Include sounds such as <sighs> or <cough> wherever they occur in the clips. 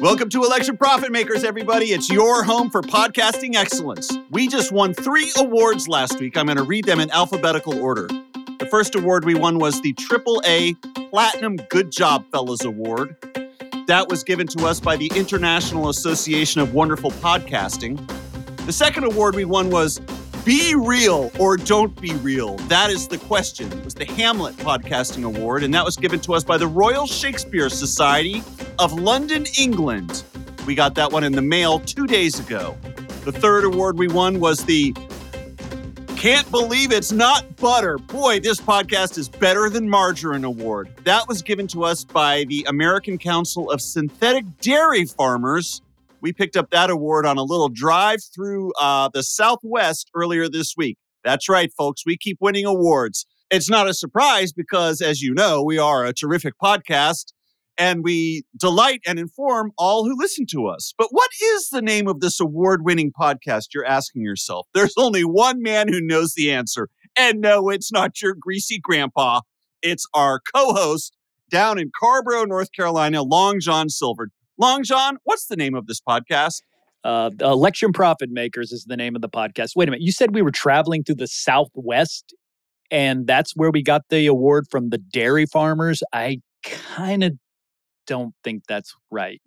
Welcome to Election Profit Makers, everybody. It's your home for podcasting excellence. We just won three awards last week. I'm going to read them in alphabetical order. The first award we won was the AAA Platinum Good Job Fellas Award. That was given to us by the International Association of Wonderful Podcasting. The second award we won was Be Real or Don't Be Real. That is the question. It was the Hamlet Podcasting Award, and that was given to us by the Royal Shakespeare Society of London, England. We got that one in the mail two days ago. The third award we won was the Can't Believe It's Not Butter. Boy, this podcast is better than margarine award. That was given to us by the American Council of Synthetic Dairy Farmers. We picked up that award on a little drive through uh, the Southwest earlier this week. That's right, folks. We keep winning awards. It's not a surprise because, as you know, we are a terrific podcast and we delight and inform all who listen to us. But what is the name of this award winning podcast? You're asking yourself. There's <laughs> only one man who knows the answer. And no, it's not your greasy grandpa. It's our co host down in Carrboro, North Carolina, Long John Silver. Long John, what's the name of this podcast? Uh, Election Profit Makers is the name of the podcast. Wait a minute. You said we were traveling through the Southwest and that's where we got the award from the dairy farmers. I kind of don't think that's right.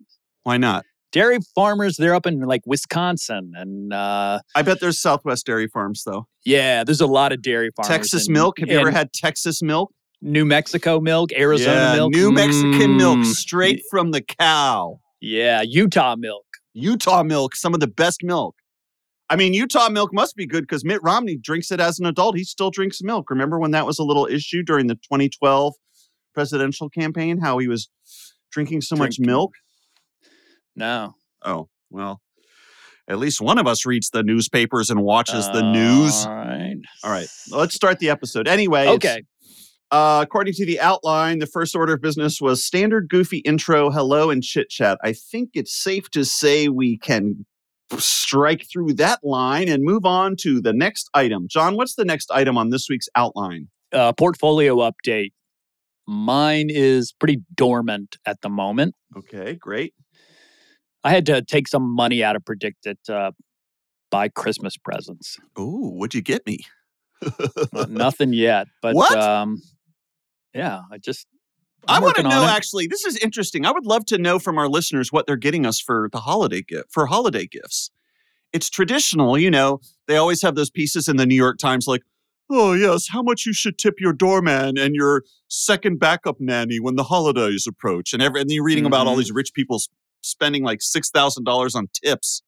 Why not? Dairy farmers, they're up in like Wisconsin and uh, I bet there's Southwest dairy farms though. yeah, there's a lot of dairy farmers. Texas and- milk. Have you ever had Texas milk? New Mexico milk, Arizona yeah, milk? New Mexican milk Mm. straight from the cow. Yeah, Utah milk. Utah milk, some of the best milk. I mean, Utah milk must be good because Mitt Romney drinks it as an adult. He still drinks milk. Remember when that was a little issue during the 2012 presidential campaign? How he was drinking so much milk? No. Oh, well, at least one of us reads the newspapers and watches the news. All right. All right, let's start the episode. Anyway, Okay. Uh, according to the outline, the first order of business was standard goofy intro, hello, and chit chat. I think it's safe to say we can strike through that line and move on to the next item. John, what's the next item on this week's outline? Uh, portfolio update. Mine is pretty dormant at the moment. Okay, great. I had to take some money out of PredictIt to buy Christmas presents. Ooh, what'd you get me? <laughs> Uh, Nothing yet, but What? um, yeah, I just I I'm want to know actually. This is interesting. I would love to know from our listeners what they're getting us for the holiday gift for holiday gifts. It's traditional, you know. They always have those pieces in the New York Times like, "Oh yes, how much you should tip your doorman and your second backup nanny when the holidays approach." And every and you're reading about all Mhm. these rich people spending like six thousand dollars on tips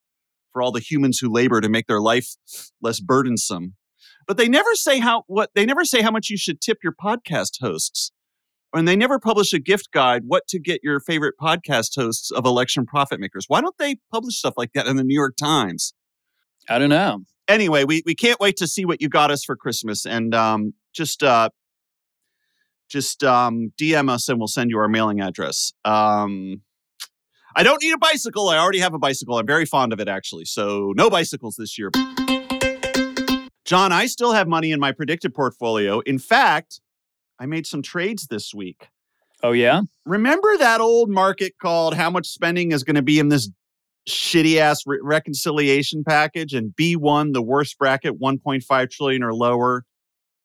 for all the humans who labor to make their life less burdensome. But they never say how what they never say how much you should tip your podcast hosts and they never publish a gift guide what to get your favorite podcast hosts of election profit makers. Why don't they publish stuff like that in the new york times? I don't know. anyway we, we can't wait to see what you got us for christmas and um, just uh, just um, dm us and we'll send you our mailing address. Um, i don't need a bicycle. I already have a bicycle. I'm very fond of it actually. So no bicycles this year john i still have money in my PredictIt portfolio. In fact i made some trades this week. Oh yeah, remember that old market called how much spending is going to be in this shitty ass re- reconciliation package and b1 the worst bracket 1.5 trillion or lower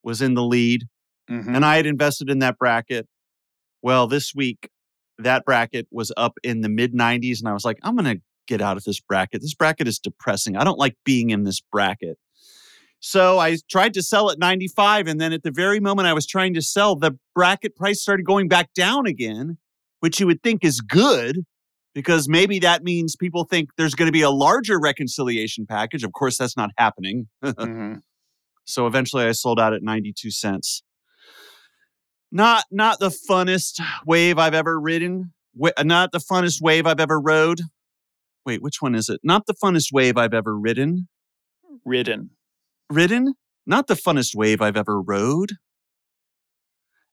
was in the lead? Mhm. and i had invested in that bracket. Well this week that bracket was up in the mid 90s and i was like i'm going to get out of this bracket. This bracket is depressing. I don't like being in this bracket so I tried to sell at 95 and then at the very moment I was trying to sell the bracket price started going back down again which you would think is good because maybe that means people think there's going to be a larger reconciliation package. Of course that's not happening. <laughs> Mhm. so eventually I sold out at 92 cents. Not not the funnest wave I've ever ridden not the funnest wave I've ever rode. Wait which one is it? Not the funnest wave I've ever ridden. Ridden. Ridden not the funnest wave I've ever rode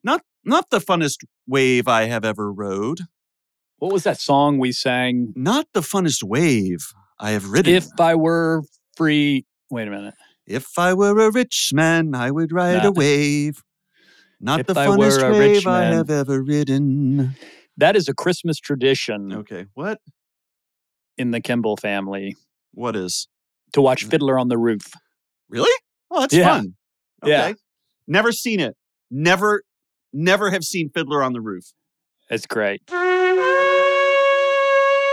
not not the funnest wave I have ever rode What was that song we sang? not the funnest wave I have ridden If I were free. Wait a minute. If I were a rich man, I would ride Nah. a wave. Not If the funnest wave I have ever ridden. That is a Christmas tradition. Okay, what? in the Kimball family What is? to watch Fiddler on the Roof. Really? Oh, that's Yeah. fun. Okay. Yeah. Never seen it. Never, never have seen Fiddler on the Roof. That's great.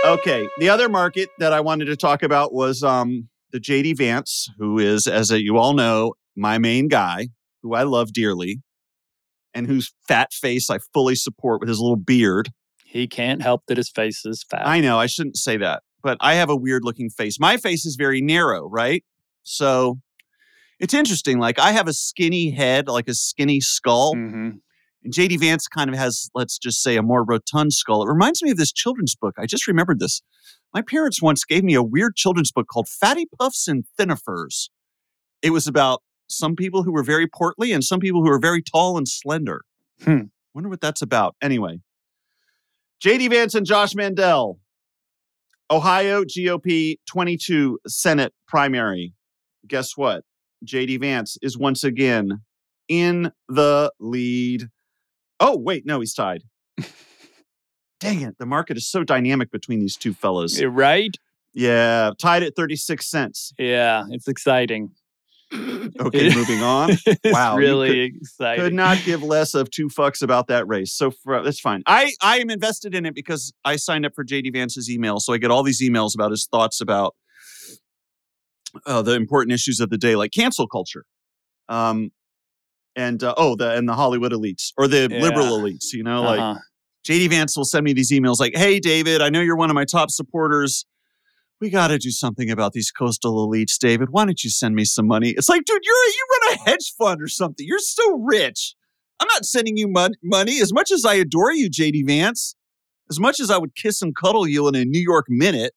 Okay. The other market that I wanted to talk about was um, the JD Vance, who is, as you all know, my main guy, who I love dearly, and whose fat face I fully support with his little beard. He can't help that his face is fat. I know I shouldn't say that, but I have a weird looking face. My face is very narrow, right? So it's interesting. Like I have a skinny head, like a skinny skull. Mhm. And JD Vance kind of has, let's just say, a more rotund skull. It reminds me of this children's book. I just remembered this. My parents once gave me a weird children's book called Fatty Puffs and Thinifers. It was about some people who were very portly and some people who were very tall and slender. Hmm. Wonder what that's about. Anyway, JD Vance and Josh Mandel, Ohio GOP 22 Senate primary. Guess what? JD Vance is once again in the lead. Oh, wait, no, he's tied. Dang it. The market is so dynamic between these two fellows. Yeah, Right? Yeah, tied at 36 cents. Yeah, it's exciting. Okay, <laughs> moving on. Wow, really exciting. Could not give less of two fucks about that race. So for, that's fine. I, I am invested in it because I signed up for JD Vance's email. So I get all these emails about his thoughts about uh, the important issues of the day, like cancel culture. Um, and uh, oh, the and the Hollywood elites or the liberal elites, you know, like Uh-huh. JD Vance will send me these emails like, "Hey, David, I know you're one of my top supporters. We got to do something about these coastal elites, David. Why don't you send me some money?" It's like, dude, you're a, you run a hedge fund or something. You're so rich. I'm not sending you mon- money. As much as I adore you, JD Vance, as much as I would kiss and cuddle you in a New York minute,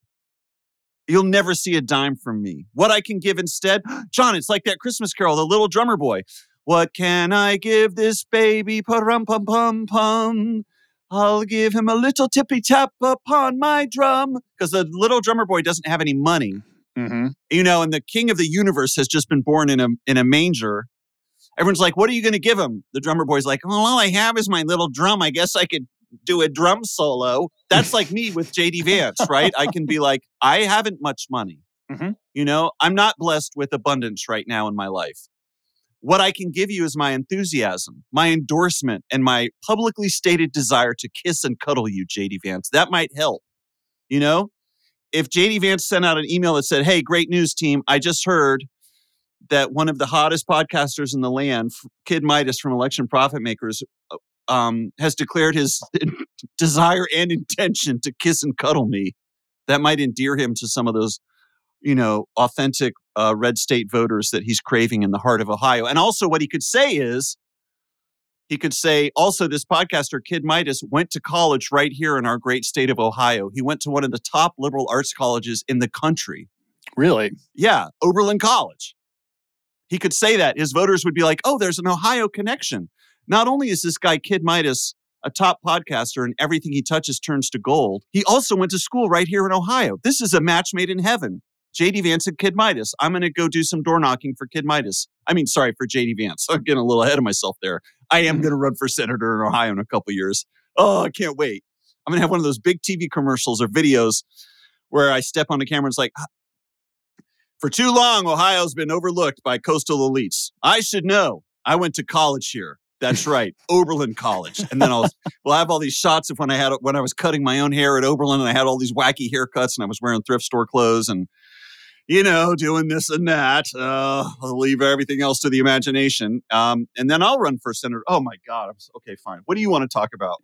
you'll never see a dime from me. What I can give instead, <gasps> John, it's like that Christmas carol, the little drummer boy. What can I give this baby? Pum pum pum pum. I'll give him a little tippy tap upon my drum. Because the little drummer boy doesn't have any money, Mhm. you know, and the king of the universe has just been born in a in a manger. Everyone's like, "What are you going to give him?" The drummer boy's like, "Well, all I have is my little drum. I guess I could do a drum solo." That's like me with <laughs> JD Vance, right? I can be like, "I haven't much money. Mhm. You know, I'm not blessed with abundance right now in my life." What I can give you is my enthusiasm, my endorsement, and my publicly stated desire to kiss and cuddle you, JD Vance. That might help. You know, if JD Vance sent out an email that said, Hey, great news, team. I just heard that one of the hottest podcasters in the land, Kid Midas from Election Profit Makers, uh, um, has declared his <laughs> desire and intention to kiss and cuddle me. That might endear him to some of those, you know, authentic uh, red state voters that he's craving in the heart of Ohio. And also, what he could say is, he could say, also, this podcaster, Kid Midas, went to college right here in our great state of Ohio. He went to one of the top liberal arts colleges in the country. Really? Yeah, Oberlin College. He could say that. His voters would be like, oh, there's an Ohio connection. Not only is this guy, Kid Midas, a top podcaster and everything he touches turns to gold, he also went to school right here in Ohio. This is a match made in heaven. JD Vance and Kid Midas. I'm going to go do some door knocking for Kid Midas. I mean, sorry, for JD Vance. <laughs> I'm getting a little ahead of myself there. I am mm-hmm. going to run for senator in Ohio in a couple years. Oh, I can't wait. I'm going to have one of those big TV commercials or videos where I step on the camera and it's like, ah, for too long, Ohio's been overlooked by coastal elites. I should know. I went to college here. That's <laughs> right, Oberlin College. And then I'll <laughs> we'll have all these shots of when I had when I was cutting my own hair at Oberlin, and I had all these wacky haircuts, and I was wearing thrift store clothes, and you know, doing this and that. Uh, I'll leave everything else to the imagination. Um, and then I'll run for senator. Oh my God! I'm okay. Fine. What do you want to talk about?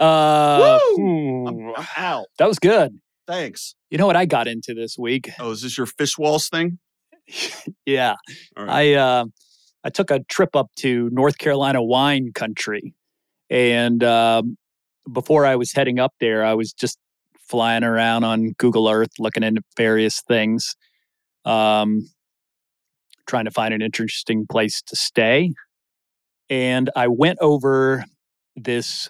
Uh, Woo! I'm, hmm. I'm out. that was good. Thanks. You know what I got into this week? Oh, is this your fish walls thing? <laughs> Yeah. Right. I uh, I took a trip up to North Carolina wine country, and um, before I was heading up there, I was just flying around on Google Earth, looking into various things, um, trying to find an interesting place to stay. And I went over this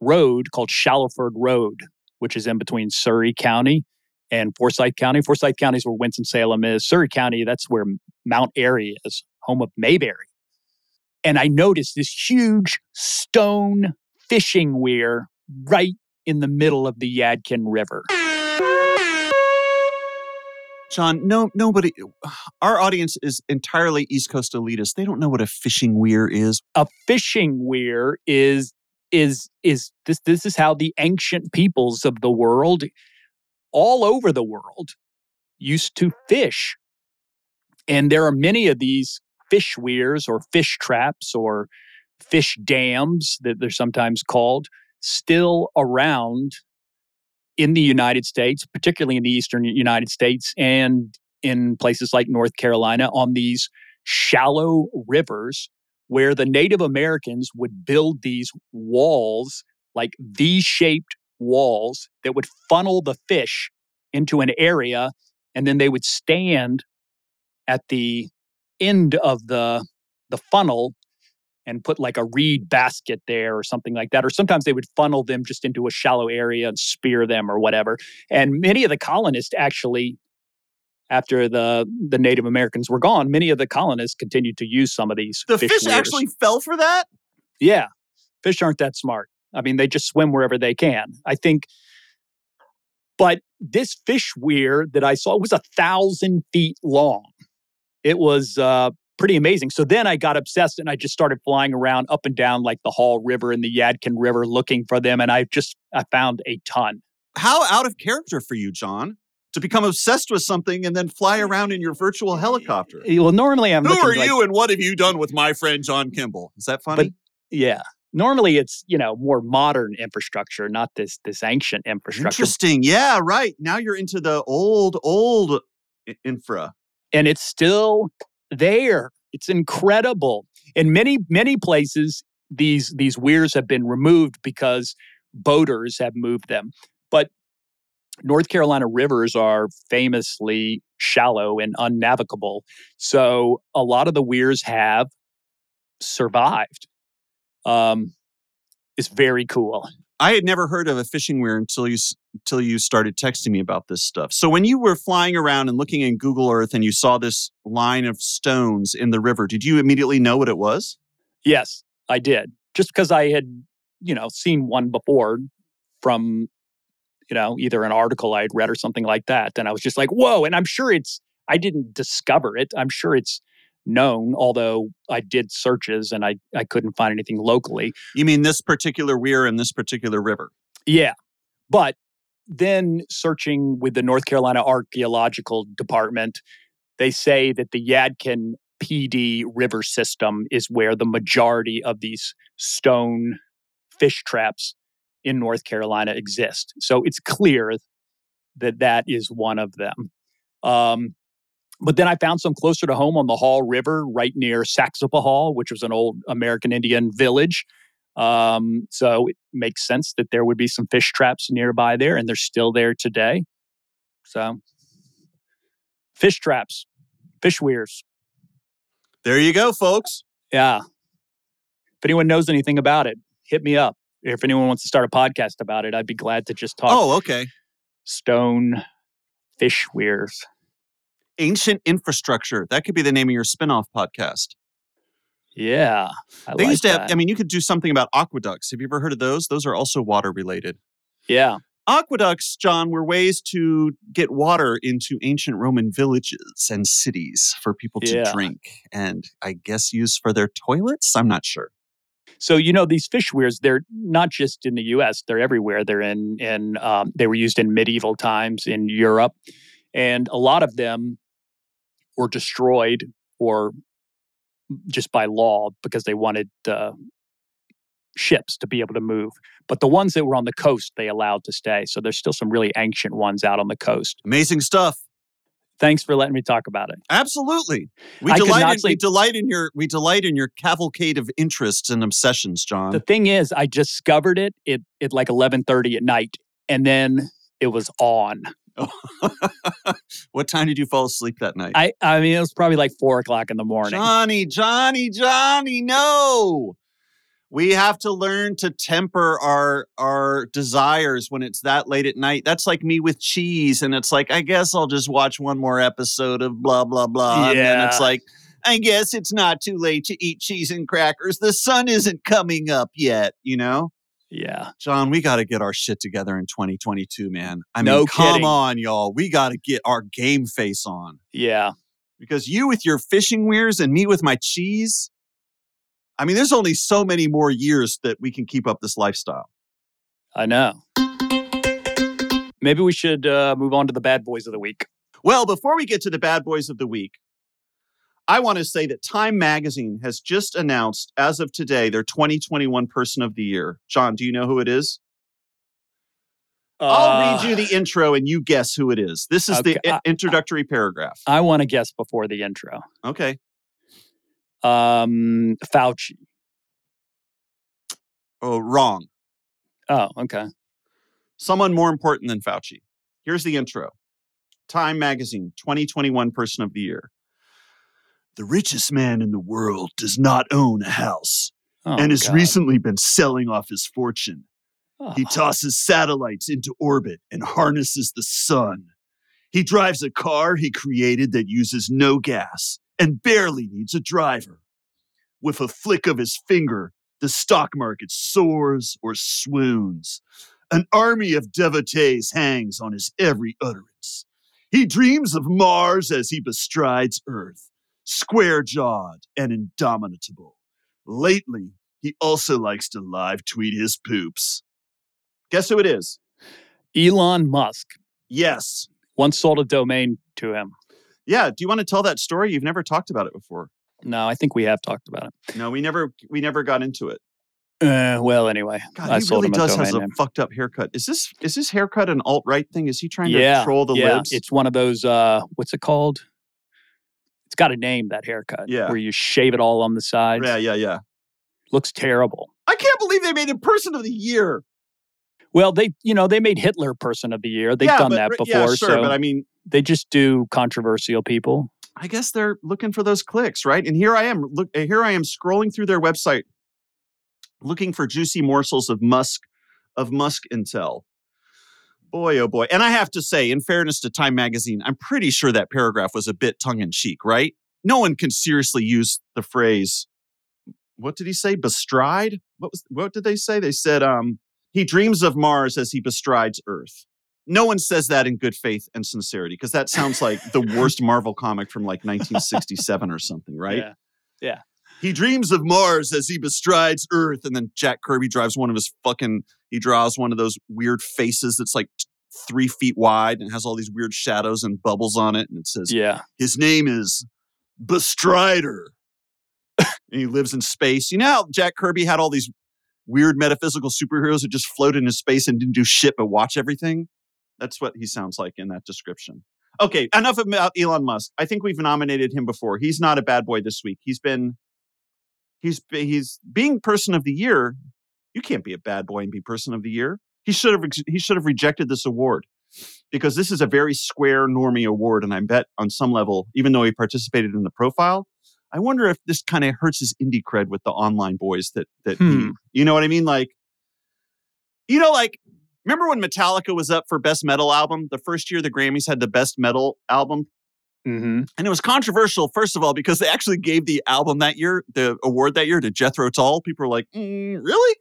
road called Shallowford Road, which is in between Surry County and Forsyth County. Forsyth County is where Winston-Salem is. Surry County, that's where Mount Airy is, home of Mayberry. And I noticed this huge stone fishing weir right in the middle of the Yadkin River. John, no, nobody. Our audience is entirely East Coast elitist. They don't know what a fishing weir is. A fishing weir is is is this this is how the ancient peoples of the world, all over the world, used to fish. And there are many of these fish weirs or fish traps or fish dams that they're sometimes called still around in the United States, particularly in the eastern United States and in places like North Carolina on these shallow rivers where the Native Americans would build these walls, like V shaped walls that would funnel the fish into an area. And then they would stand at the end of the, the funnel and put like a reed basket there or something like that. Or sometimes they would funnel them just into a shallow area and spear them or whatever. And many of the colonists actually, after the the Native Americans were gone, many of the colonists continued to use some of these. The fish, fish, actually fell for that? Yeah. Fish aren't that smart. I mean, they just swim wherever they can. I think. But this fish weir that I saw was a thousand feet long. It was uh, pretty amazing. So then I got obsessed and I just started flying around up and down like the Haw River and the Yadkin River looking for them. And I just I found a ton. How out of character for you, John, to become obsessed with something and then fly around in your virtual helicopter? Well, normally I'm Who are like- you and what have you done with my friend John Kimball? Is that funny? Yeah. Normally it's, you know, more modern infrastructure, not this this ancient infrastructure. Interesting. Yeah, right. Now you're into the old, old infra. and it's still there. It's incredible. In many many places, these these weirs have been removed because boaters have moved them. But North Carolina rivers are famously shallow and unnavigable, so a lot of the weirs have survived. Um, it's very cool. I had never heard of a fishing weir until you until you started texting me about this stuff. So when you were flying around and looking in Google Earth and you saw this line of stones in the river, did you immediately know what it was? Yes, I did. Just because I had, you know, seen one before from, you know, either an article I'd read or something like that. And I was just like, whoa. And I'm sure it's, I didn't discover it. I'm sure it's known, although I did searches and I, I couldn't find anything locally. You mean this particular weir in this particular river? Yeah. But then searching with the North Carolina Archaeological Department, they say that the Yadkin Pee Dee river system is where the majority of these stone fish traps in North Carolina exist. So it's clear that that is one of them. Um, but then I found some closer to home on the Haw River, right near Saxapahaw, which was an old American Indian village. Um, so it makes sense that there would be some fish traps nearby there, and they're still there today. So, fish traps, fish weirs. There you go, folks. Yeah. If anyone knows anything about it, hit me up. If anyone wants to start a podcast about it, I'd be glad to just talk Oh, okay. stone fish weirs. Ancient infrastructure. That could be the name of your spin-off podcast. Yeah. I They like used to have. I mean, you could do something about aqueducts. Have you ever heard of those? Those are also water related. yeah. Aqueducts, John, were ways to get water into ancient Roman villages and cities for people to Yeah. drink and I guess use for their toilets. I'm not sure. So you know these fish weirs, they're not just in the U.S. They're everywhere. They're in in um, they were used in medieval times in Europe, and a lot of them were destroyed or just by law because they wanted uh, ships to be able to move. But the ones that were on the coast, they allowed to stay. So there's still some really ancient ones out on the coast. Amazing stuff. Thanks for letting me talk about it. Absolutely. We I delight in, we delight in your we delight in your cavalcade of interests and obsessions, John. The thing is, I discovered it at, at like 11:30 at night, and then it was on. <laughs> what time did you fall asleep that night? I I mean, it was probably like four o'clock in the morning. Johnny, Johnny, Johnny, no. We have to learn to temper our our desires when it's that late at night. That's like me with cheese, and it's like I guess I'll just watch one more episode of blah blah blah. And then it's like I guess it's not too late to eat cheese and crackers. The sun isn't coming up yet, you know. Yeah. John, we got to get our shit together in 2022, man. I mean, No come kidding. on, y'all. We got to get our game face on Yeah. because you with your fishing weirs and me with my cheese. I mean, there's only so many more years that we can keep up this lifestyle. I know. Maybe we should uh, move on to the bad boys of the week. Well, before we get to the bad boys of the week, I want to say that Time Magazine has just announced, as of today, their 2021 Person of the Year. John, do you know who it is? I'll read you the intro and you guess who it is. This is the Okay, i- I- introductory paragraph. I want to guess before the intro. Okay. Um, Fauci. Oh, wrong. Oh, okay. Someone more important than Fauci. Here's the intro Time Magazine 2021 Person of the Year. The richest man in the world does not own a house Oh, and has God. recently been selling off his fortune. He Oh, tosses satellites into orbit and harnesses the sun. He drives a car he created that uses no gas and barely needs a driver. With a flick of his finger, the stock market soars or swoons. An army of devotees hangs on his every utterance. He dreams of Mars as he bestrides Earth, square jawed and indomitable. Lately, he also likes to live tweet his poops. Guess who it is? Elon Musk Yes. once sold a domain to him. Yeah. Do you want to tell that story? You've never talked about it before. No, I think we have talked about it. No, we never we never got into it. Uh, well, anyway, God, I he sold really him a does has a fucked up haircut. Is this is this haircut an alt right thing? Is he trying to yeah, troll the yeah. libs? It's one of those. Uh, what's it called? Got a name. That haircut. Yeah. Where you shave it all on the sides. yeah, yeah, yeah. Looks terrible. I can't believe they made him person of the year. Well, they, you know, they made Hitler Person of the Year. They've yeah, done but, that before. Yeah, sure, so but I mean, they just do controversial people. I guess they're looking for those clicks, right? And here I am, look, uh, here I am scrolling through their website, looking for juicy morsels of Musk, of Musk intel. Boy, oh boy! And I have to say, in fairness to Time Magazine, I'm pretty sure that paragraph was a bit tongue in cheek, right? No one can seriously use the phrase. What did he say? Bestride? What was? What did they say? They said, um, he dreams of Mars as he bestrides Earth. No one says that in good faith and sincerity because that sounds like the worst <laughs> Marvel comic from like 1967 or something, right? Yeah. He dreams of Mars as he bestrides Earth, and then Jack Kirby drives one of his fucking. He draws one of those weird faces that's like three feet wide and has all these weird shadows and bubbles on it, and it says Yeah. his name is Bestrider. <laughs> and he lives in space. You know Jack Kirby had all these weird metaphysical superheroes that just floated in space and didn't do shit but watch everything? That's what he sounds like in that description. Okay, enough about Elon Musk. I think we've nominated him before. He's not a bad boy this week. He's been he's he's being person of the year. You can't be a bad boy and be person of the year. He should have he should have rejected this award because this is a very square normie award and I bet on some level even though he participated in the profile, I wonder if this kind of hurts his indie cred with the online boys that that Hmm. he, you know what I mean like you know like remember when Metallica was up for best metal album? The first year the Grammys had the best metal album Mm-hmm. and it was controversial, first of all, because they actually gave the album that year, the award that year to Jethro Tull. People were like, "Mm, really?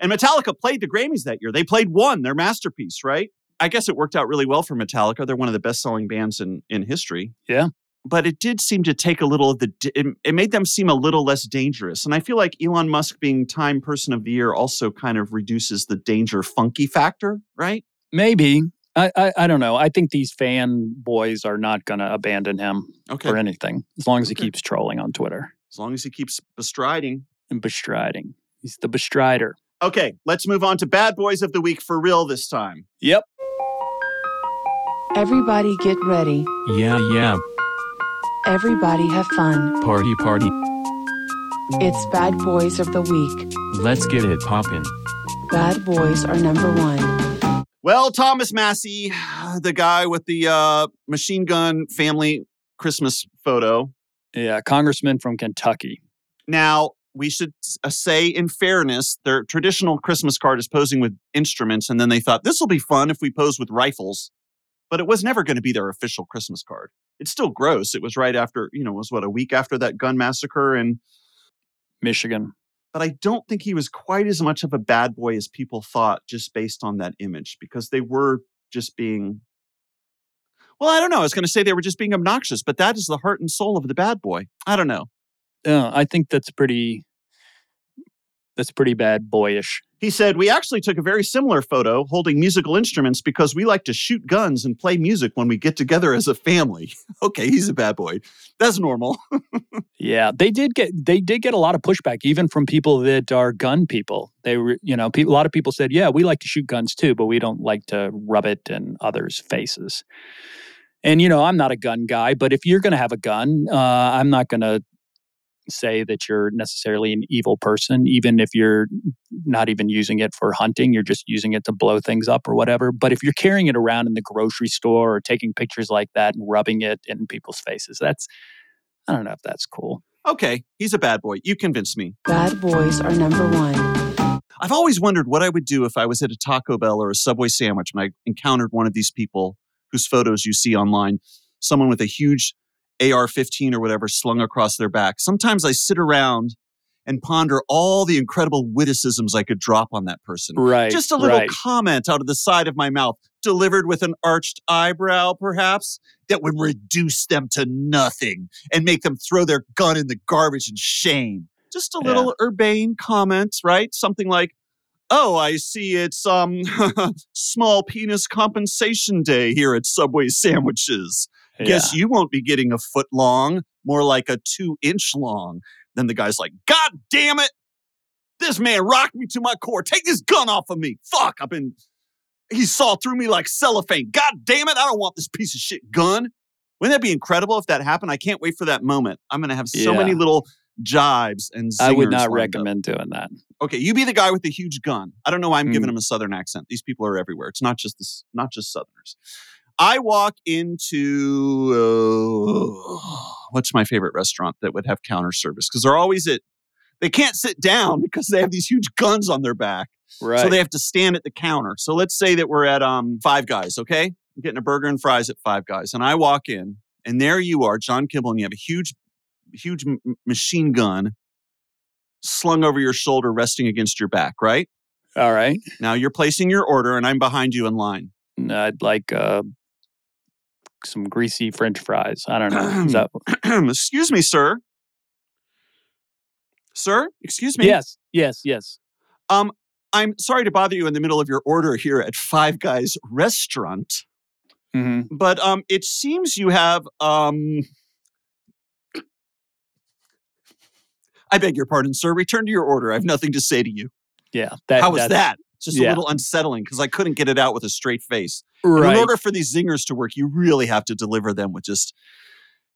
And Metallica played the Grammys that year. They played one, their masterpiece, right? I guess it worked out really well for Metallica. They're one of the best selling bands in, in history. Yeah. But it did seem to take a little of the, it, it made them seem a little less dangerous. And I feel like Elon Musk being Time Person of the Year also kind of reduces the danger funky factor, right? Maybe. I, I I don't know. I think these fanboys are not going to abandon him Okay. for anything as long as he keeps trolling on Twitter As long as he keeps bestriding. and bestriding. He's the bestrider. Okay, let's move on to bad boys of the week for real this time. Yep. Everybody get ready. Yeah, yeah, Everybody have fun. party, party. It's Bad Boys of the Week. Let's get it poppin'. Bad Boys are number one. Well, Thomas Massie, <sighs> the guy with the uh, machine gun family Christmas photo. Yeah. Congressman from Kentucky. Now, we should uh, say, in fairness, their traditional Christmas card is posing with instruments, and then they thought this will be fun if we pose with rifles. But it was never going to be their official Christmas card. It's still gross. It was right after, you know, it was what a week after that gun massacre, in Michigan. But I don't think he was quite as much of a bad boy as people thought just based on that image because they were just being. Well, I don't know. I was going to say they were just being obnoxious, but that is the heart and soul of the bad boy. I don't know. Uh, I think that's pretty. That's pretty bad boyish. He said, We actually took a very similar photo holding musical instruments because we like to shoot guns and play music when we get together as a family. <laughs> okay, he's a bad boy. That's normal. <laughs> Yeah, they did get they did get a lot of pushback, even from people that are gun people. They were, you know, a lot of people said, "Yeah, we like to shoot guns too, but we don't like to rub it in others' faces." And you know, I'm not a gun guy, but if you're going to have a gun, uh, I'm not going to say that you're necessarily an evil person, even if you're not even using it for hunting. You're just using it to blow things up or whatever. But if you're carrying it around in the grocery store or taking pictures like that and rubbing it in people's faces, that's I don't know if that's cool. okay, he's a bad boy. You convinced me. Bad boys are number one. I've always wondered what I would do if I was at a Taco Bell or a Subway sandwich and I encountered one of these people whose photos you see online, someone with a huge AR 15 or whatever slung across their back. Sometimes I sit around and ponder all the incredible witticisms I could drop on that person. Right. Just a little right. comment out of the side of my mouth, delivered with an arched eyebrow, perhaps, that would reduce them to nothing and make them throw their gun in the garbage in shame. Just a Yeah. little urbane comment, right? Something like, Oh, I see it's um <laughs> small penis compensation day here at Subway Sandwiches. Guess you won't be getting a foot long, more like a two inch long. Then the guy's like, God damn it! This man rocked me to my core. Take this gun off of me. Fuck, I've been. He saw through me like cellophane. God damn it, I don't want this piece of shit gun. Wouldn't that be incredible if that happened? I can't wait for that moment. I'm going to have so Yeah. many little jibes and I would not lined up. recommend doing that. Okay, you be the guy with the huge gun. I don't know why I'm giving Mm. him a southern accent. These people are everywhere. It's not just this, not just southerners. I walk into uh, <sighs> what's my favorite restaurant that would have counter service because they're always at they can't sit down <laughs> because they have these huge guns on their back. Right. So they have to stand at the counter. So let's say that we're at um Five Guys, okay? I'm getting a burger and fries at Five Guys, and I walk in, and there you are, John Kimball, and you have a huge, huge m- machine gun slung over your shoulder, resting against your back, right? All right. Now you're placing your order, and I'm behind you in line. I'd like uh, some greasy French fries. I don't know. Is that, <clears throat> excuse me, sir. Sir, excuse me. yes. Yes. Yes. Um, I'm sorry to bother you in the middle of your order here at Five Guys Restaurant. hmm but um, it seems you have um. I beg your pardon, sir. Return to your order. I have nothing to say to you. Yeah. That, How was that? Just a little unsettling because I couldn't get it out with a straight face. Right. In order for these zingers to work, you really have to deliver them with just,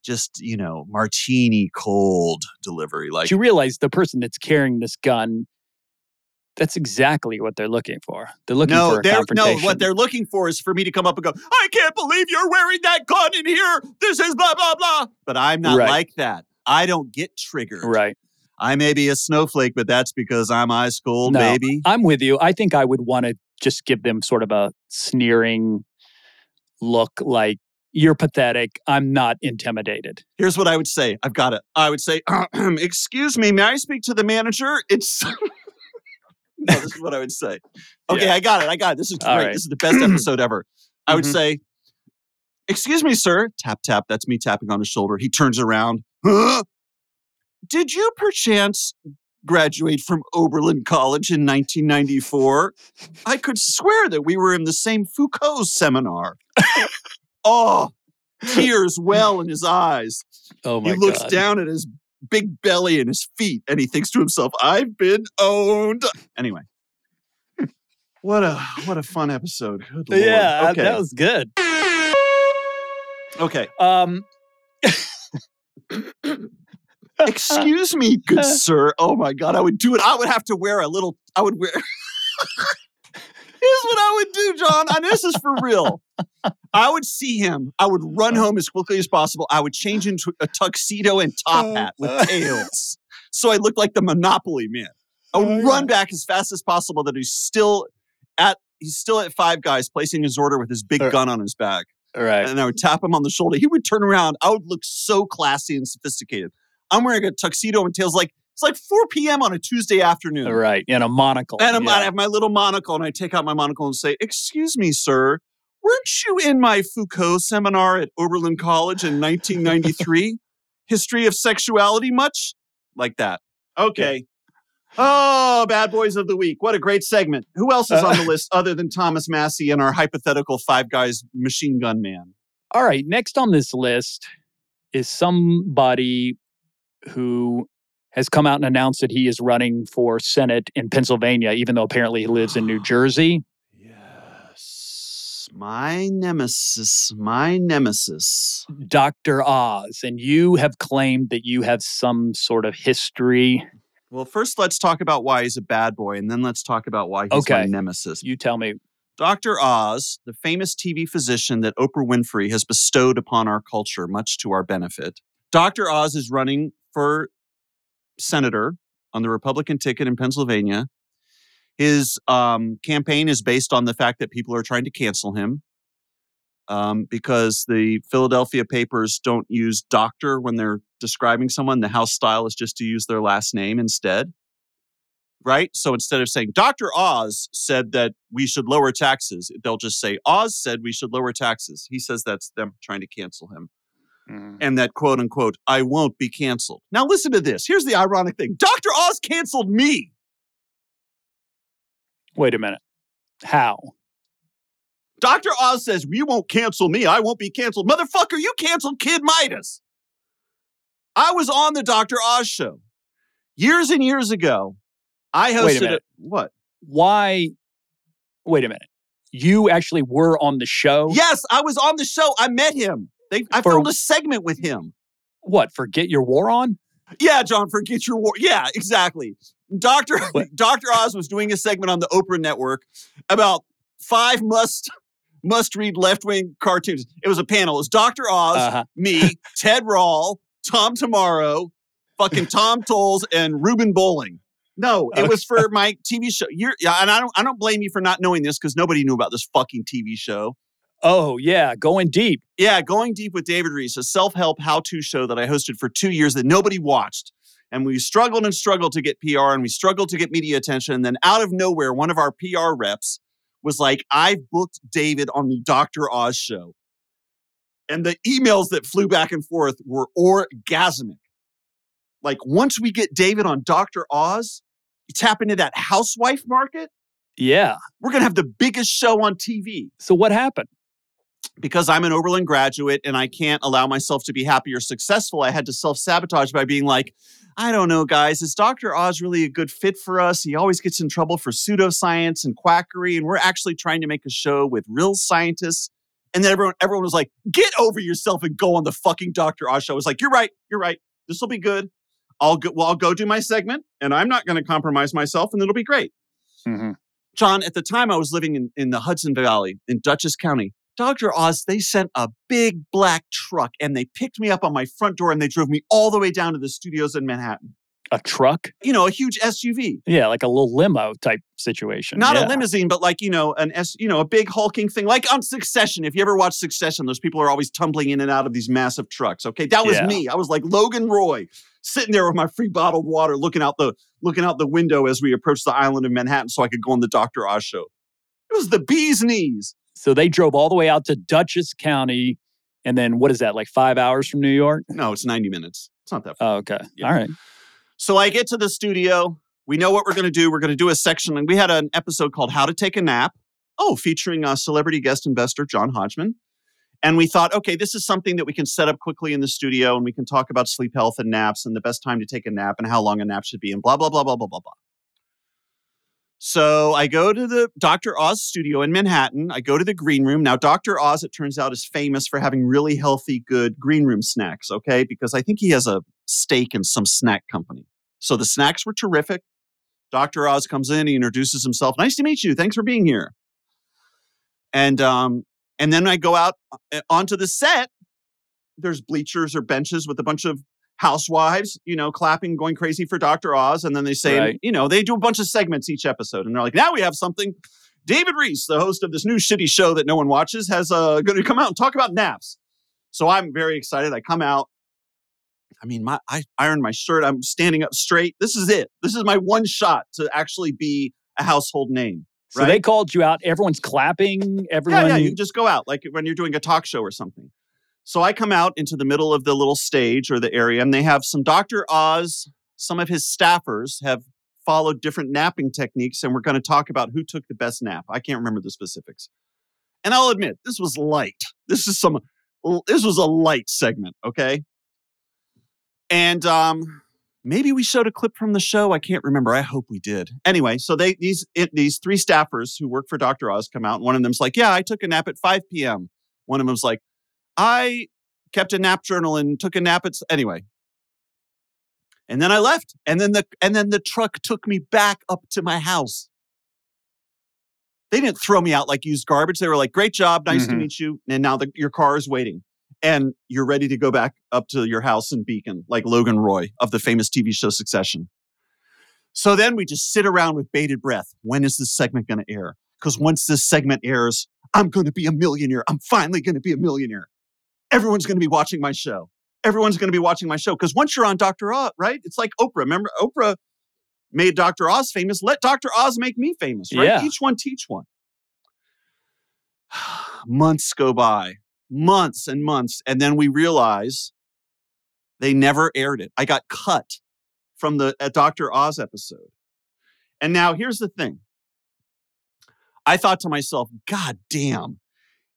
just you know, martini cold delivery. Like But you realize the person that's carrying this gun, that's exactly what they're looking for. They're looking no, for a they're no. What they're looking for is for me to come up and go. I can't believe you're wearing that gun in here. This is blah blah blah. But I'm not Right. like that. I don't get triggered. right. I may be a snowflake, but that's because I'm ice cold, No. baby. I'm with you. I think I would want to just give them sort of a sneering look like, you're pathetic. I'm not intimidated. Here's what I would say. I've got it. I would say, <clears throat> "Excuse me, may I speak to the manager?" It's <laughs> no, this is what I would say. Okay, Yeah. I got it. I got it. This is great. Right. This is the best <clears throat> episode ever. I would Mhm. say, "Excuse me, sir." Tap tap. That's me tapping on his shoulder. He turns around. Huh? <gasps> Did you perchance graduate from Oberlin College in 1994? I could swear that we were in the same Foucault seminar. oh, tears well in his eyes. Oh my He looks God. down at his big belly and his feet and he thinks to himself, I've been owned. Anyway. <laughs> What a what a fun episode. Good Lord. Yeah, Okay. that was good. okay. Um, <coughs> <coughs> Excuse me, good sir. Oh my god, I would do it. I would have to wear a little I would wear Here's what I would do, John. And this is for real. I would see him. I would run home as quickly as possible. I would change into a tuxedo and top hat with tails. So I looked like the Monopoly man. I would Oh, run yeah. back as fast as possible that he's still at he's still at five guys placing his order with his big Uh, gun on his back. all right. And I would tap him on the shoulder. He would turn around. I would look so classy and sophisticated. I'm wearing a tuxedo and tails like It's like 4 p.m. on a Tuesday afternoon. Right. And a monocle. And I'm, yeah. I have my little monocle, and I take out my monocle and say, Excuse me, sir, weren't you in my Foucault seminar at Oberlin College in 1993? History of sexuality, much? Like that. Okay. Oh, bad boys of the week. What a great segment. Who else is on the <laughs> list other than Thomas Massie and our hypothetical five guys machine gun man? All right. Next on this list is somebody who has come out and announced that he is running for Senate in Pennsylvania, even though apparently he lives in New <gasps> Jersey. Yes. My nemesis. My nemesis. Dr. Oz. And you have claimed that you have some sort of history. Well, first let's talk about why he's a bad boy, and then let's talk about why he's my Okay. nemesis. You tell me. Dr. Oz, the famous TV physician that Oprah Winfrey has bestowed upon our culture, much to our benefit. Dr. Oz is running for senator on the Republican ticket in Pennsylvania. His um, campaign is based on the fact that people are trying to cancel him um, because the Philadelphia papers don't use doctor when they're describing someone. The House style is just to use their last name instead right? So instead of saying Dr. Oz said that we should lower taxes, they'll just say Oz said we should lower taxes. He says that's them trying to cancel him. Mm-hmm. And that quote unquote, I won't be canceled. Now listen to this. Here's the ironic thing Dr. Oz canceled me. Wait a minute. How? Dr. Oz says, You won't cancel me. I won't be canceled. Motherfucker, you canceled Kid Midas. I was on the Dr. Oz show years and years ago. I hosted Wait a minute. what? Why? Wait a minute. You actually were on the show? Yes, I was on the show. I met him. They, I For- filmed a segment with him. What? Forget your war on? Yeah, John, forget your war. Yeah, exactly. Doctor <laughs> Doctor Oz was doing a segment on the Oprah Network about five must must read left wing cartoons. It was a panel. It was Doctor Oz, Uh-huh. me, Ted Rall, Tom Tomorrow, fucking Tom <laughs> Toles, and Ruben Bolling. No, it was for my TV show. You're, yeah, and I don't I don't blame you for not knowing this because nobody knew about this fucking TV show. Oh, yeah. Going deep. Yeah, Going Deep with David Rees, a self help how to show that I hosted for two years that nobody watched. And we struggled and struggled to get PR and we struggled to get media attention. And then out of nowhere, one of our PR reps was like, I've booked David on the Dr. Oz show. And the emails that flew back and forth were orgasmic. Like, once we get David on Dr. Oz, you tap into that housewife market, Yeah. we're going to have the biggest show on TV So what happened? Because I'm an Oberlin graduate and I can't allow myself to be happy or successful, I had to self sabotage by being like, I don't know, guys, is Dr. Oz really a good fit for us? He always gets in trouble for pseudoscience and quackery, and we're actually trying to make a show with real scientists. And then everyone, everyone was like, get over yourself and go on the fucking Dr. Oz show. I was like, you're right, you're right. This will be good. I'll go, well, I'll go do my segment and I'm not going to compromise myself and it'll be great. Mm-hmm. John, at the time I was living in, in the Hudson Valley in Dutchess County, Dr. Oz, they sent a big black truck and they picked me up on my front door and they drove me all the way down to the studios in Manhattan. A truck? You know, a huge SUV. Yeah, like a little limo type situation. Not yeah. a limousine, but like, you know, an S, you know, a big hulking thing. Like on Succession. If you ever watch Succession, those people are always tumbling in and out of these massive trucks. Okay. That was Yeah. me. I was like Logan Roy, sitting there with my free bottled water, looking out the looking out the window as we approached the island of Manhattan so I could go on the Dr. Oz show. It was the bee's knees. So they drove all the way out to Dutchess County. And then what is that, like five hours from New York? No, it's 90 minutes. It's not that far. Oh, okay. Yeah. All right. So I get to the studio. We know what we're going to do. We're going to do a section. And we had an episode called How to Take a Nap. Oh, featuring a celebrity guest investor, John Hodgman. And we thought, okay, this is something that we can set up quickly in the studio and we can talk about sleep health and naps and the best time to take a nap and how long a nap should be and blah, blah, blah, blah, blah, blah, blah. So I go to the Dr. Oz studio in Manhattan. I go to the green room. Now, Dr. Oz, it turns out, is famous for having really healthy, good green room snacks, okay? Because I think he has a stake in some snack company. So the snacks were terrific. Dr. Oz comes in, he introduces himself. Nice to meet you. Thanks for being here. And um, and then I go out uh, onto the set. There's bleachers or benches with a bunch of housewives, you know, clapping, going crazy for Dr. Oz. And then they say, Right. you know, they do a bunch of segments each episode. And they're like, now we have something. David Rees, the host of this new shitty show that no one watches, has uh, going to come out and talk about naps. So I'm very excited. I come out. I mean, my I ironed my shirt. I'm standing up straight. This is it. This is my one shot to actually be a household name. So they called you out. Everyone's clapping. Everyone. Yeah, yeah. You just go out like when you're doing a talk show or something. So I come out into the middle of the little stage or the area, and they have some Dr. Oz. Some of his staffers have followed different napping techniques, and we're going to talk about who took the best nap. I can't remember the specifics. And I'll admit, this was light. This is some. This was a light segment, okay? And um, maybe we showed a clip from the show. I can't remember. I hope we did. Anyway, so they these it, these three staffers who work for Dr. Oz come out. And one of them's like, "Yeah, I took a nap at 5 p.m." One of them's like, "I kept a nap journal and took a nap at s-" anyway." And then I left. And then the and then the truck took me back up to my house. They didn't throw me out like used garbage. They were like, "Great job, nice to Mhm. meet you." And now the, your car is waiting, and you're ready to go back up to your house in Beacon, like Logan Roy of the famous TV show Succession. So then we just sit around with bated breath. When is this segment going to air? Because once this segment airs, I'm going to be a millionaire. I'm finally going to be a millionaire. Everyone's going to be watching my show. Everyone's going to be watching my show. Because once you're on Dr. Oz, right? It's like Oprah. Remember, Oprah made Dr. Oz famous. Let Dr. Oz make me famous, right? Yeah. Each one teach one. <sighs> months go by, months and months. And then we realize they never aired it. I got cut from the uh, Dr. Oz episode. And now here's the thing. I thought to myself, God damn,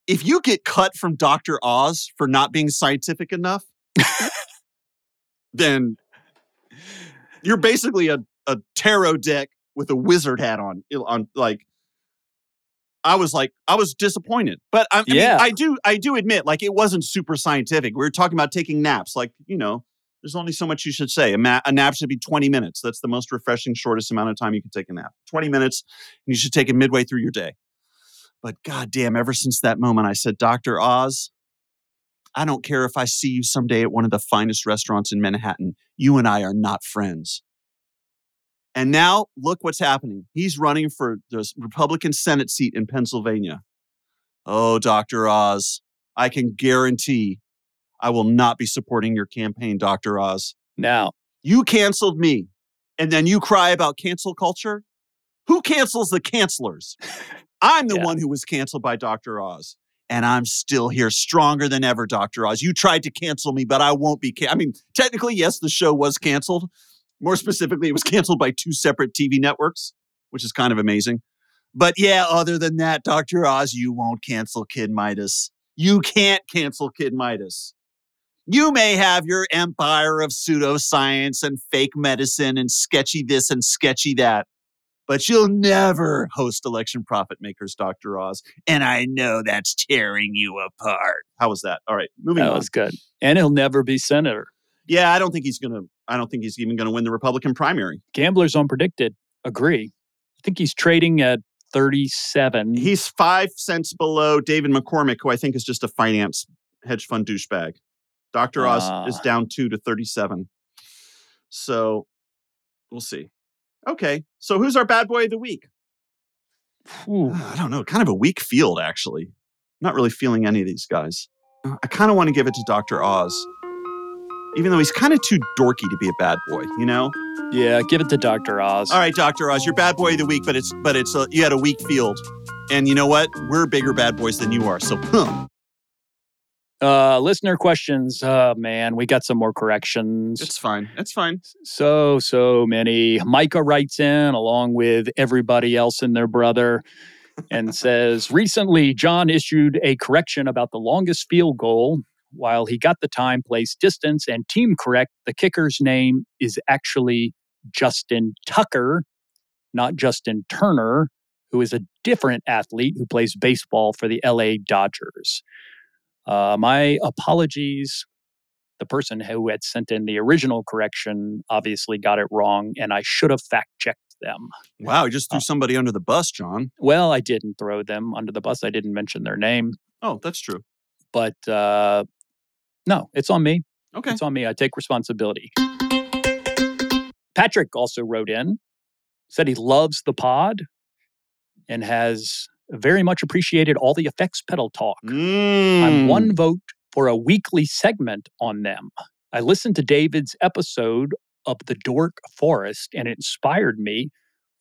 if you get cut from Dr. Oz for not being scientific enough, then you're basically a, a tarot deck with a wizard hat on. On like, I was like, I was disappointed. But I, I mean, I do, I do admit, like, it wasn't super scientific. We were talking about taking naps. Like, you know, there's only so much you should say. A, ma- a nap should be 20 minutes. That's the most refreshing, shortest amount of time you can take a nap. 20 minutes, and you should take it midway through your day. But goddamn, ever since that moment, I said, Dr. Oz, I don't care if I see you someday at one of the finest restaurants in Manhattan. You and I are not friends. And now look what's happening. He's running for the Republican Senate seat in Pennsylvania. Oh, Dr. Oz, I can guarantee I will not be supporting your campaign, Dr. Oz. Now, You canceled me, and then you cry about cancel culture? Who cancels the cancelers? <laughs> I'm the Yeah. one who was canceled by Dr. Oz. And I'm still here stronger than ever, Dr. Oz. You tried to cancel me, but I won't be. Can- I mean, technically, yes, the show was canceled. More specifically, it was canceled by two separate TV networks, which is kind of amazing. But yeah, other than that, Dr. Oz, you won't cancel Kid Midas. You can't cancel Kid Midas. You may have your empire of pseudoscience and fake medicine and sketchy this and sketchy that, but you'll never host election profit makers, Dr. Oz. And I know that's tearing you apart. How was that? All right, moving that on. That was good. And he'll never be senator. Yeah, I don't think he's gonna. I don't think he's even gonna win the Republican primary. Gamblers on PredictIt. Agree. I think he's trading at 37. He's five cents below David McCormick, who I think is just a finance hedge fund douchebag. Dr. Oz is Ah. down two to 37. So we'll see. Okay. So who's our bad boy of the week? Ooh. Ah, I don't know. Kind of a weak field, actually. Not really feeling any of these guys. Uh, I kind of want to give it to Dr. Oz, even though he's kind of too dorky to be a bad boy, you know? Yeah, give it to Dr. Oz. All right, Dr. Oz, you're bad boy of the week, but it's but it's a, you had a weak field. And you know what? We're bigger bad boys than you are. So, huh. Uh, listener questions. Oh, man, we got some more corrections. It's fine. It's fine. So, so many. Micah writes in along with everybody else and their brother and <laughs> says Recently, John issued a correction about the longest field goal. While he got the time, place, distance, and team correct, the kicker's name is actually Justin Tucker, not Justin Turner, who is a different athlete who plays baseball for the LA Dodgers. Uh, my apologies the person who had sent in the original correction obviously got it wrong, and I should have fact checked them. Wow, you just threw somebody under the bus, John. Well, I didn't throw them under the bus. I didn't mention their name, Oh, that's true. but uh, no, it's on me. Okay. It's on me. I take responsibility. Patrick also wrote in, said he loves the pod and has very much appreciated all the effects pedal talk. I'm Mm. one vote for a weekly segment on them. I listened to David's episode of The Dork Forest and it inspired me,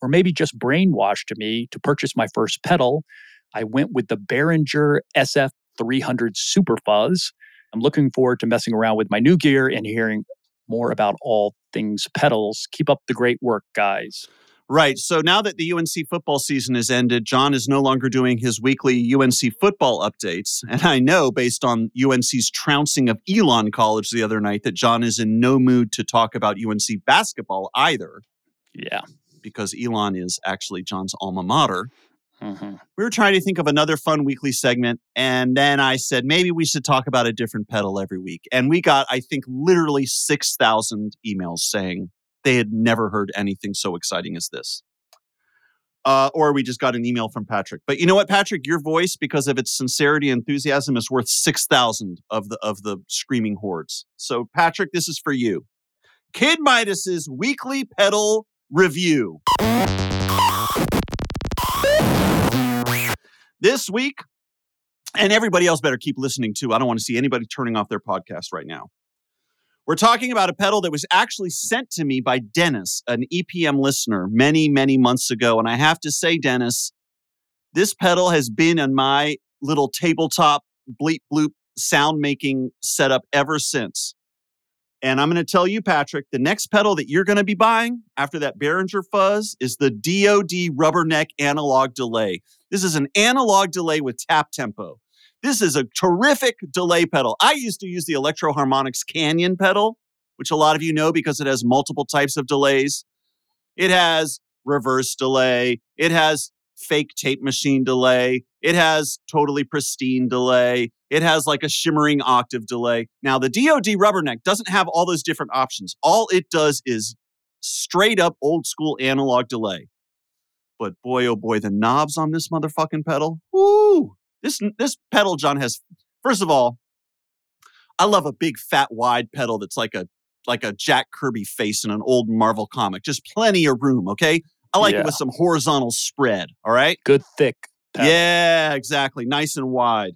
or maybe just brainwashed me, to purchase my first pedal. I went with the Behringer SF300 Super Fuzz. I'm looking forward to messing around with my new gear and hearing more about all things pedals. Keep up the great work, guys. Right. So now that the UNC football season has ended, John is no longer doing his weekly UNC football updates. And I know, based on UNC's trouncing of Elon College the other night, that John is in no mood to talk about UNC basketball either, Yeah. because Elon is actually John's alma mater. Mhm. We were trying to think of another fun weekly segment. And then I said, maybe we should talk about a different pedal every week. And we got, I think, literally 6,000 emails saying they had never heard anything so exciting as this. Uh, or we just got an email from Patrick. But you know what, Patrick, your voice, because of its sincerity and enthusiasm, is worth six thousand of the of the screaming hordes. So, Patrick, this is for you. Kid Midas's weekly pedal review. This week, and everybody else better keep listening too. I don't want to see anybody turning off their podcast right now. We're talking about a pedal that was actually sent to me by Dennis, an EPM listener, many, many months ago. And I have to say, Dennis, this pedal has been on my little tabletop bleep bloop sound making setup ever since. And I'm going to tell you, Patrick, the next pedal that you're going to be buying after that Behringer fuzz is the DoD rubberneck analog delay. This is an analog delay with tap tempo. This is a terrific delay pedal. I used to use the Electro-Harmonix Canyon pedal, which a lot of you know because it has multiple types of delays. It has reverse delay, it has fake tape machine delay, it has totally pristine delay, it has like a shimmering octave delay. Now, the DoD Rubberneck doesn't have all those different options. All it does is straight up old school analog delay. But boy, oh boy, the knobs on this motherfucking pedal. Woo! This this pedal, John, has first of all, I love a big fat wide pedal that's like a like a Jack Kirby face in an old Marvel comic. Just plenty of room, okay? I like Yeah. it with some horizontal spread, all right? Good thick. pedal. Yeah, exactly. Nice and wide.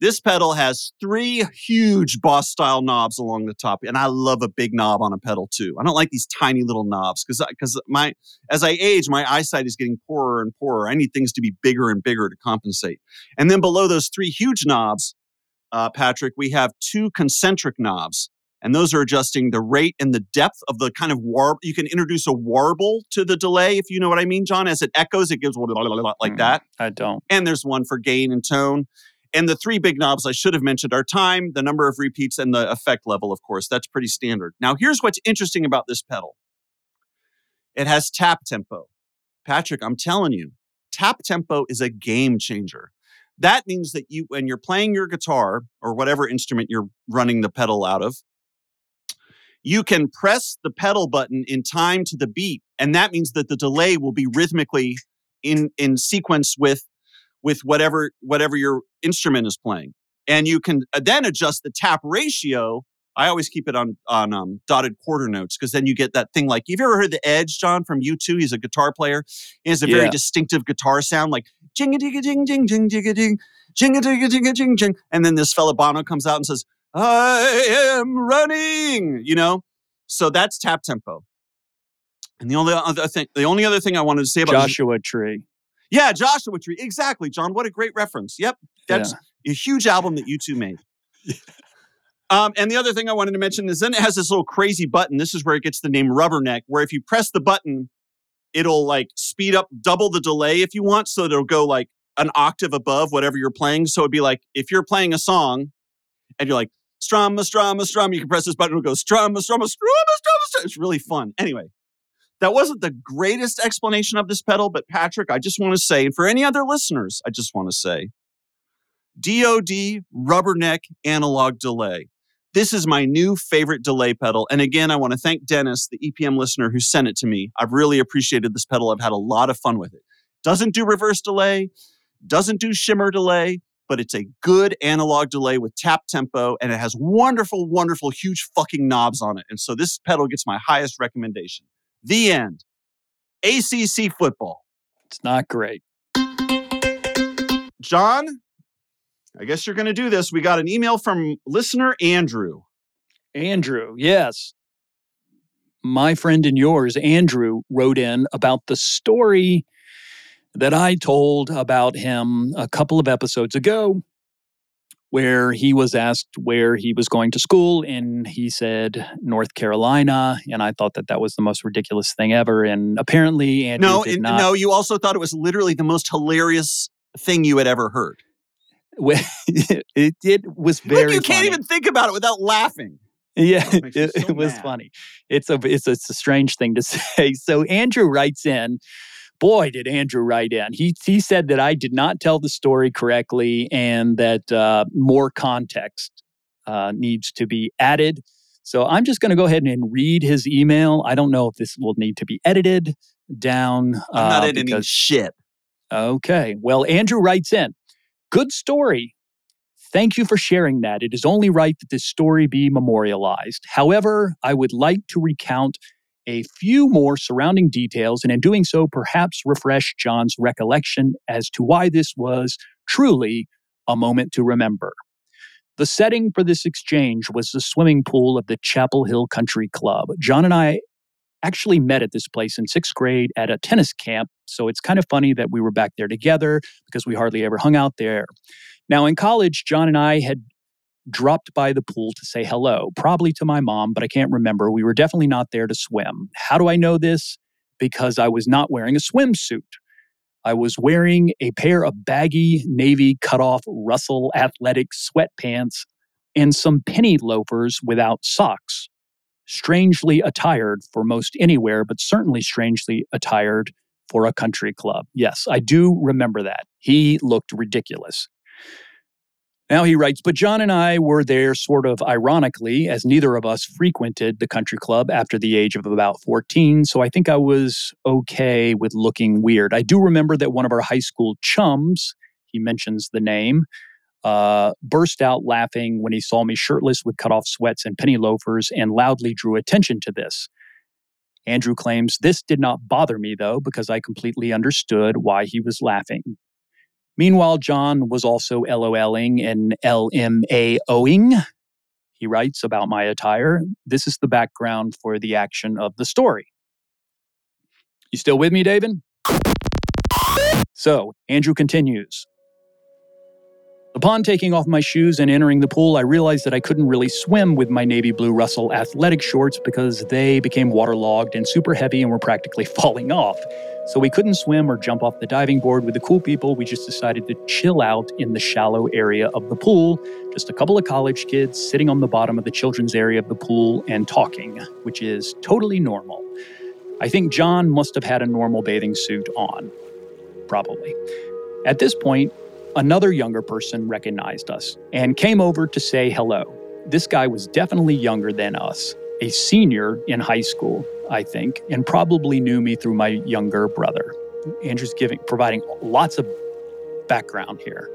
This pedal has three huge boss style knobs along the top, and I love a big knob on a pedal too. I don't like these tiny little knobs because because my as I age, my eyesight is getting poorer and poorer. I need things to be bigger and bigger to compensate. And then below those three huge knobs, uh, Patrick, we have two concentric knobs, and those are adjusting the rate and the depth of the kind of warble. You can introduce a warble to the delay, if you know what I mean, John. As it echoes, it gives like Mm. that I don't. and there's one for gain and tone. And the three big knobs I should have mentioned are time, the number of repeats, and the effect level, of course. That's pretty standard. Now, here's what's interesting about this pedal it has tap tempo. Patrick, I'm telling you, tap tempo is a game changer. That means that you, when you're playing your guitar or whatever instrument you're running the pedal out of, you can press the pedal button in time to the beat. And that means that the delay will be rhythmically in, in sequence with with whatever whatever your instrument is playing. And you can uh, then adjust the tap ratio. I always keep it on on um, dotted quarter notes because then you get that thing like you've ever heard the edge john from u2 he's a guitar player. He has a very Yeah. distinctive guitar sound like jing a ding a ding ding ding ding. Ding jing a ding a ding a ding jing. And then this fella bono comes out and says i am running you know? So that's tap tempo. And the only other thing the only other thing i wanted to say about this Joshua Tree. Yeah, Joshua Tree. Exactly, John. What a great reference. Yep. That's a huge album that U2 made. Um, and the other thing I wanted to mention is then it has this little crazy button. This is where it gets the name Rubberneck, where if you press the button, it'll like speed up double the delay if you want. So it'll go like an octave above whatever you're playing. So it'd be like if you're playing a song and you're like, strumma, strumma, strum, you can press this button, it'll go strumma, strumma, strumma, strumma, strumma. It's really fun. Anyway, that wasn't the greatest explanation of this pedal, but Patrick, I just want to say, and for any other listeners, I just want to say DOD rubberneck analog delay. This is my new favorite delay pedal. And again, I want to thank Dennis, the EPM listener who sent it to me. I've really appreciated this pedal. I've had a lot of fun with it. Doesn't do reverse delay, doesn't do shimmer delay, but it's a good analog delay with tap tempo and it has wonderful, wonderful, huge fucking knobs on it. And so this pedal gets my highest recommendation. The end. ACC football. It's not great. John, I guess you're going to do this. We got an email from listener Andrew. Andrew, yes. My friend and yours, Andrew, wrote in about the story that I told about him a couple of episodes ago, where he was asked where he was going to school, and he said North Carolina. And I thought that that was the most ridiculous thing ever. And apparently, Andrew no, and- not. no, you also thought it was literally the most hilarious thing you had ever heard. <laughs> it, it was <laughs> Like, very. you can't funny. even think about it without laughing. Yeah, Oh, it makes me it, so it was funny. It's a it's a, it's a strange thing to <laughs> say. So Andrew writes in. Boy, did Andrew write in. He he said that I did not tell the story correctly and that uh, more context uh, needs to be added. So I'm just going to go ahead and read his email. I don't know if this will need to be edited down. I'm not uh, editing because- shit. Okay. Well, Andrew writes in Good story. Thank you for sharing that. It is only right that this story be memorialized. However, I would like to recount a few more surrounding details, and in doing so, perhaps refresh John's recollection as to why this was truly a moment to remember. The setting for this exchange was the swimming pool of the Chapel Hill Country Club. John and I actually met at this place in sixth grade at a tennis camp. So it's kind of funny that we were back there together because we hardly ever hung out there. Now, in college, John and I had dropped by the pool to say hello, probably to my mom, but I can't remember. We were definitely not there to swim. How do I know this? Because I was not wearing a swimsuit. I was wearing a pair of baggy navy cutoff Russell athletic sweatpants and some penny loafers without socks strangely attired for most anywhere, but certainly strangely attired for a country club. Yes, I do remember that. He looked ridiculous. Now he writes, but John and I were there sort of ironically, as neither of us frequented the country club after the age of about 14. So I think I was okay with looking weird. I do remember that one of our high school chums, he mentions the name, uh, burst out laughing when he saw me shirtless with cut off sweats and penny loafers and loudly drew attention to this. Andrew claims this did not bother me, though, because I completely understood why he was laughing. Meanwhile, John was also LOLing and LMAOing. He writes about my attire. This is the background for the action of the story. You still with me, David? So, Andrew continues. Upon taking off my shoes and entering the pool, I realized that I couldn't really swim with my navy blue Russell athletic shorts because they became waterlogged and super heavy and were practically <laughs> falling off. So we couldn't swim or jump off the diving board with the cool people. We just decided to chill out in the shallow area of the pool. Just a couple of college kids sitting on the bottom of the children's area of the pool and talking, which is totally normal. I think John must have had a normal bathing suit on. Probably. At this point, another younger person recognized us and came over to say hello. This guy was definitely younger than us, a senior in high school, I think, and probably knew me through my younger brother. Andrew's giving providing lots of background here.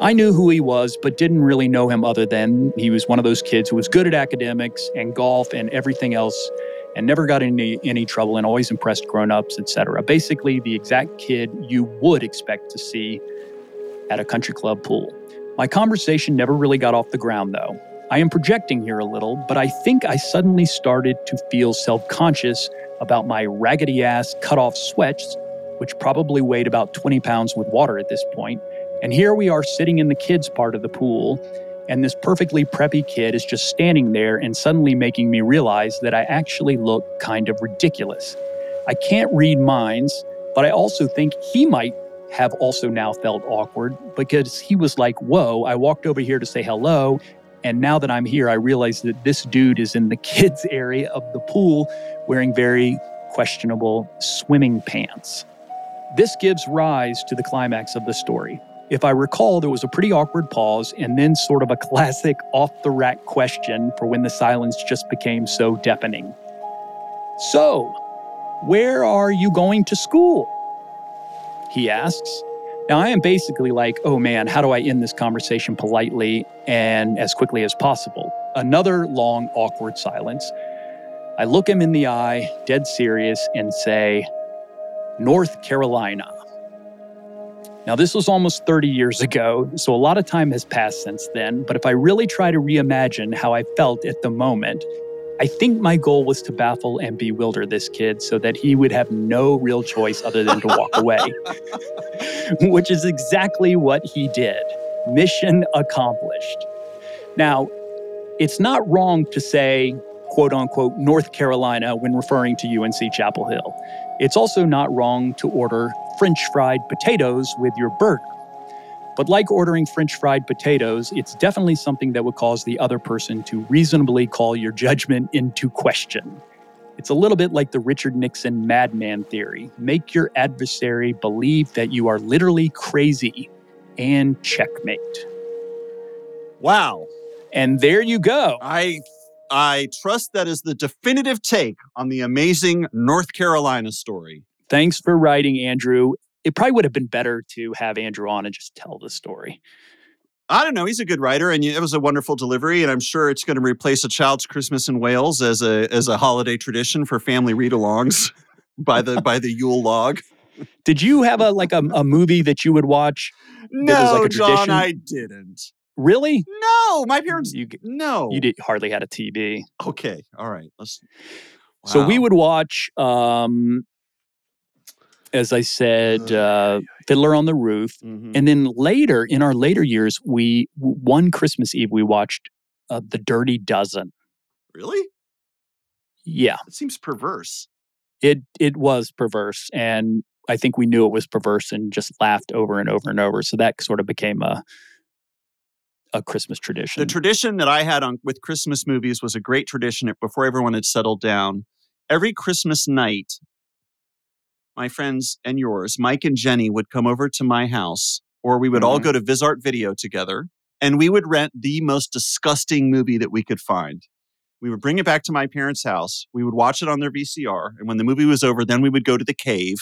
I knew who he was, but didn't really know him other than he was one of those kids who was good at academics and golf and everything else and never got in any, any trouble and always impressed grown-ups, etc. Basically the exact kid you would expect to see at a country club pool. My conversation never really got off the ground, though. I am projecting here a little, but I think I suddenly started to feel self conscious about my raggedy ass cut off sweats, which probably weighed about 20 pounds with water at this point. And here we are sitting in the kids' part of the pool, and this perfectly preppy kid is just standing there and suddenly making me realize that I actually look kind of ridiculous. I can't read minds, but I also think he might have also now felt awkward because he was like, Whoa, I walked over here to say hello. And now that I'm here, I realize that this dude is in the <laughs> kids' area of the pool wearing very questionable swimming pants. This gives rise to the climax of the story. If I recall, there was a pretty awkward pause and then sort of a <laughs> classic off the rack question for when the silence just became so deafening. So, where are you going to school? He asks. Now, I am basically like, oh man, how do I end this conversation politely and as quickly as possible? Another long, awkward silence. I look him in the eye, dead serious, and say, North Carolina. Now, this was almost 30 years ago, so a lot of time has passed since then. But if I really try to reimagine how I felt at the moment, I think my goal was to baffle and bewilder this kid so that he would have no real choice other than to walk <laughs> away, which is exactly what he did. Mission accomplished. Now, it's not wrong to say, quote unquote, North Carolina when referring to UNC Chapel Hill. It's also not wrong to order French fried potatoes with your burger. But like ordering French fried potatoes, it's definitely something that would cause the other person to reasonably call your judgment into question. It's a little bit like the Richard Nixon madman theory make your adversary believe that you are literally crazy and checkmate. Wow. And there you go. I I trust that is the definitive take on the amazing North Carolina story. Thanks for writing, Andrew. It probably would have been better to have Andrew on and just tell the story. I don't know. He's a good writer, and it was a wonderful delivery. And I'm sure it's going to replace a child's Christmas in Wales as a as a holiday tradition for family read-alongs <laughs> by the by the Yule log. Did you have a like a, a movie that you would watch? No, like a John? I didn't. Really? No, my parents. You No. you did hardly had a TV. Okay. All right. Let's. So we would watch, um, as I said, uh, Fiddler on the Roof, Mhm. and then later in our later years, we one Christmas Eve we watched uh, The Dirty Dozen. Really? Yeah, It seems perverse. it it was perverse, and I think we knew it was perverse and just laughed over and over and over. So that sort of became a a Christmas tradition. The tradition that I had on with Christmas movies was a great tradition before everyone had settled down. Every Christmas night, my friends and yours, Mike and Jenny, would come over to my house, or we would all Mhm. go to Visart Video together, and we would rent the most disgusting movie that we could find. We would bring it back to my parents' house. We would watch it on their VCR, and when the movie was over, then we would go to the cave,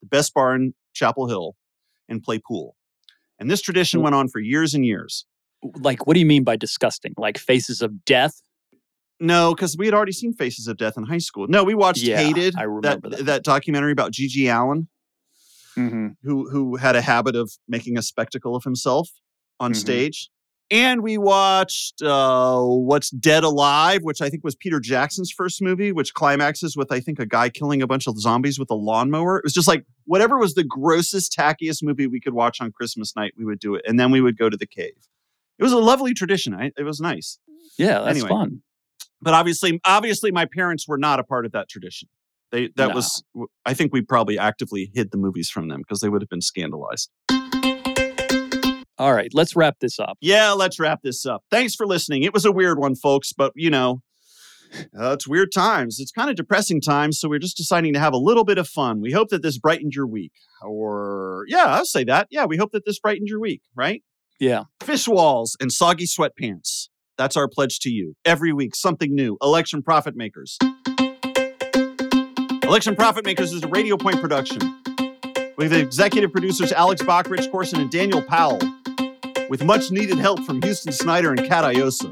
the best bar in Chapel Hill, and play pool. And this tradition went on for years and years. like, what do you mean by disgusting? Like Faces of Death? No, because we had already seen Faces of Death in high school. No, we watched Yeah, Hated, I remember that. that documentary about GG Allin, Mm-hmm. who who had a habit of making a spectacle of himself on Mhm. stage. And we watched uh, What's Dead Alive, which I think was Peter Jackson's first movie, which climaxes with I think a guy killing a bunch of zombies with a lawnmower. It was just like whatever was the grossest, tackiest movie we could watch on Christmas night, we would do it, and then we would go to the cave. It was a lovely tradition. I, it was nice. Yeah, that's Anyway. fun. But obviously obviously my parents were not a part of that tradition. They that No. was i think we probably actively hid the movies from them because they would have been scandalized. All right, let's wrap this up. yeah let's wrap this up. Thanks for listening. It was a weird one folks but you know uh, it's weird times. It's kind of depressing times so we're just deciding to have a little bit of fun. We hope that this brightened your week or yeah i'll say that. Yeah we hope that this brightened your week right? Yeah. fish walls and soggy sweatpants that's our pledge to you. Every week something new. Election profit makers. Election profit makers is a radio point production with executive producers alex bach rich corson and daniel powell with much needed help from houston snyder and kat iosa.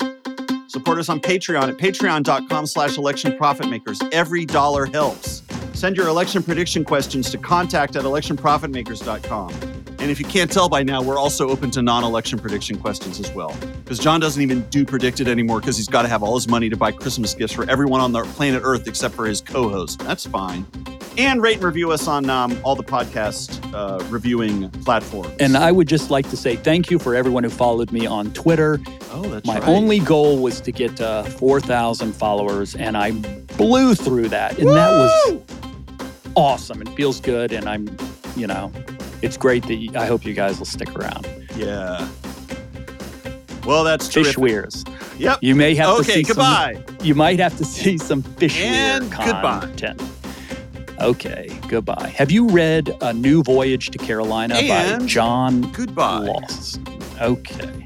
Support us on patreon at patreon.com slash election profit makers. Every dollar helps. Send your election prediction questions to contact at electionprofitmakers.com and if you can't tell by now, we're also open to non election prediction questions as well. Because John doesn't even do PredictIt anymore because he's got to have all his money to buy Christmas gifts for everyone on the planet Earth except for his co host. That's fine. And rate and review us on um, all the podcast uh, reviewing platforms. And I would just like to say thank you for everyone who followed me on Twitter. oh, that's My right. only goal was to get uh, 4,000 followers, and I blew through that. And that was awesome. It feels good, and I'm, you know, it's great that you, I hope you guys will stick around. Yeah. Well, that's Fish terrific. weirs. Yep. You may have to Okay, see goodbye. Some, you might have to see some fish And weir goodbye. content. Okay, goodbye. Have you read A New Voyage to Carolina by John Goodbye. Lawson? Okay.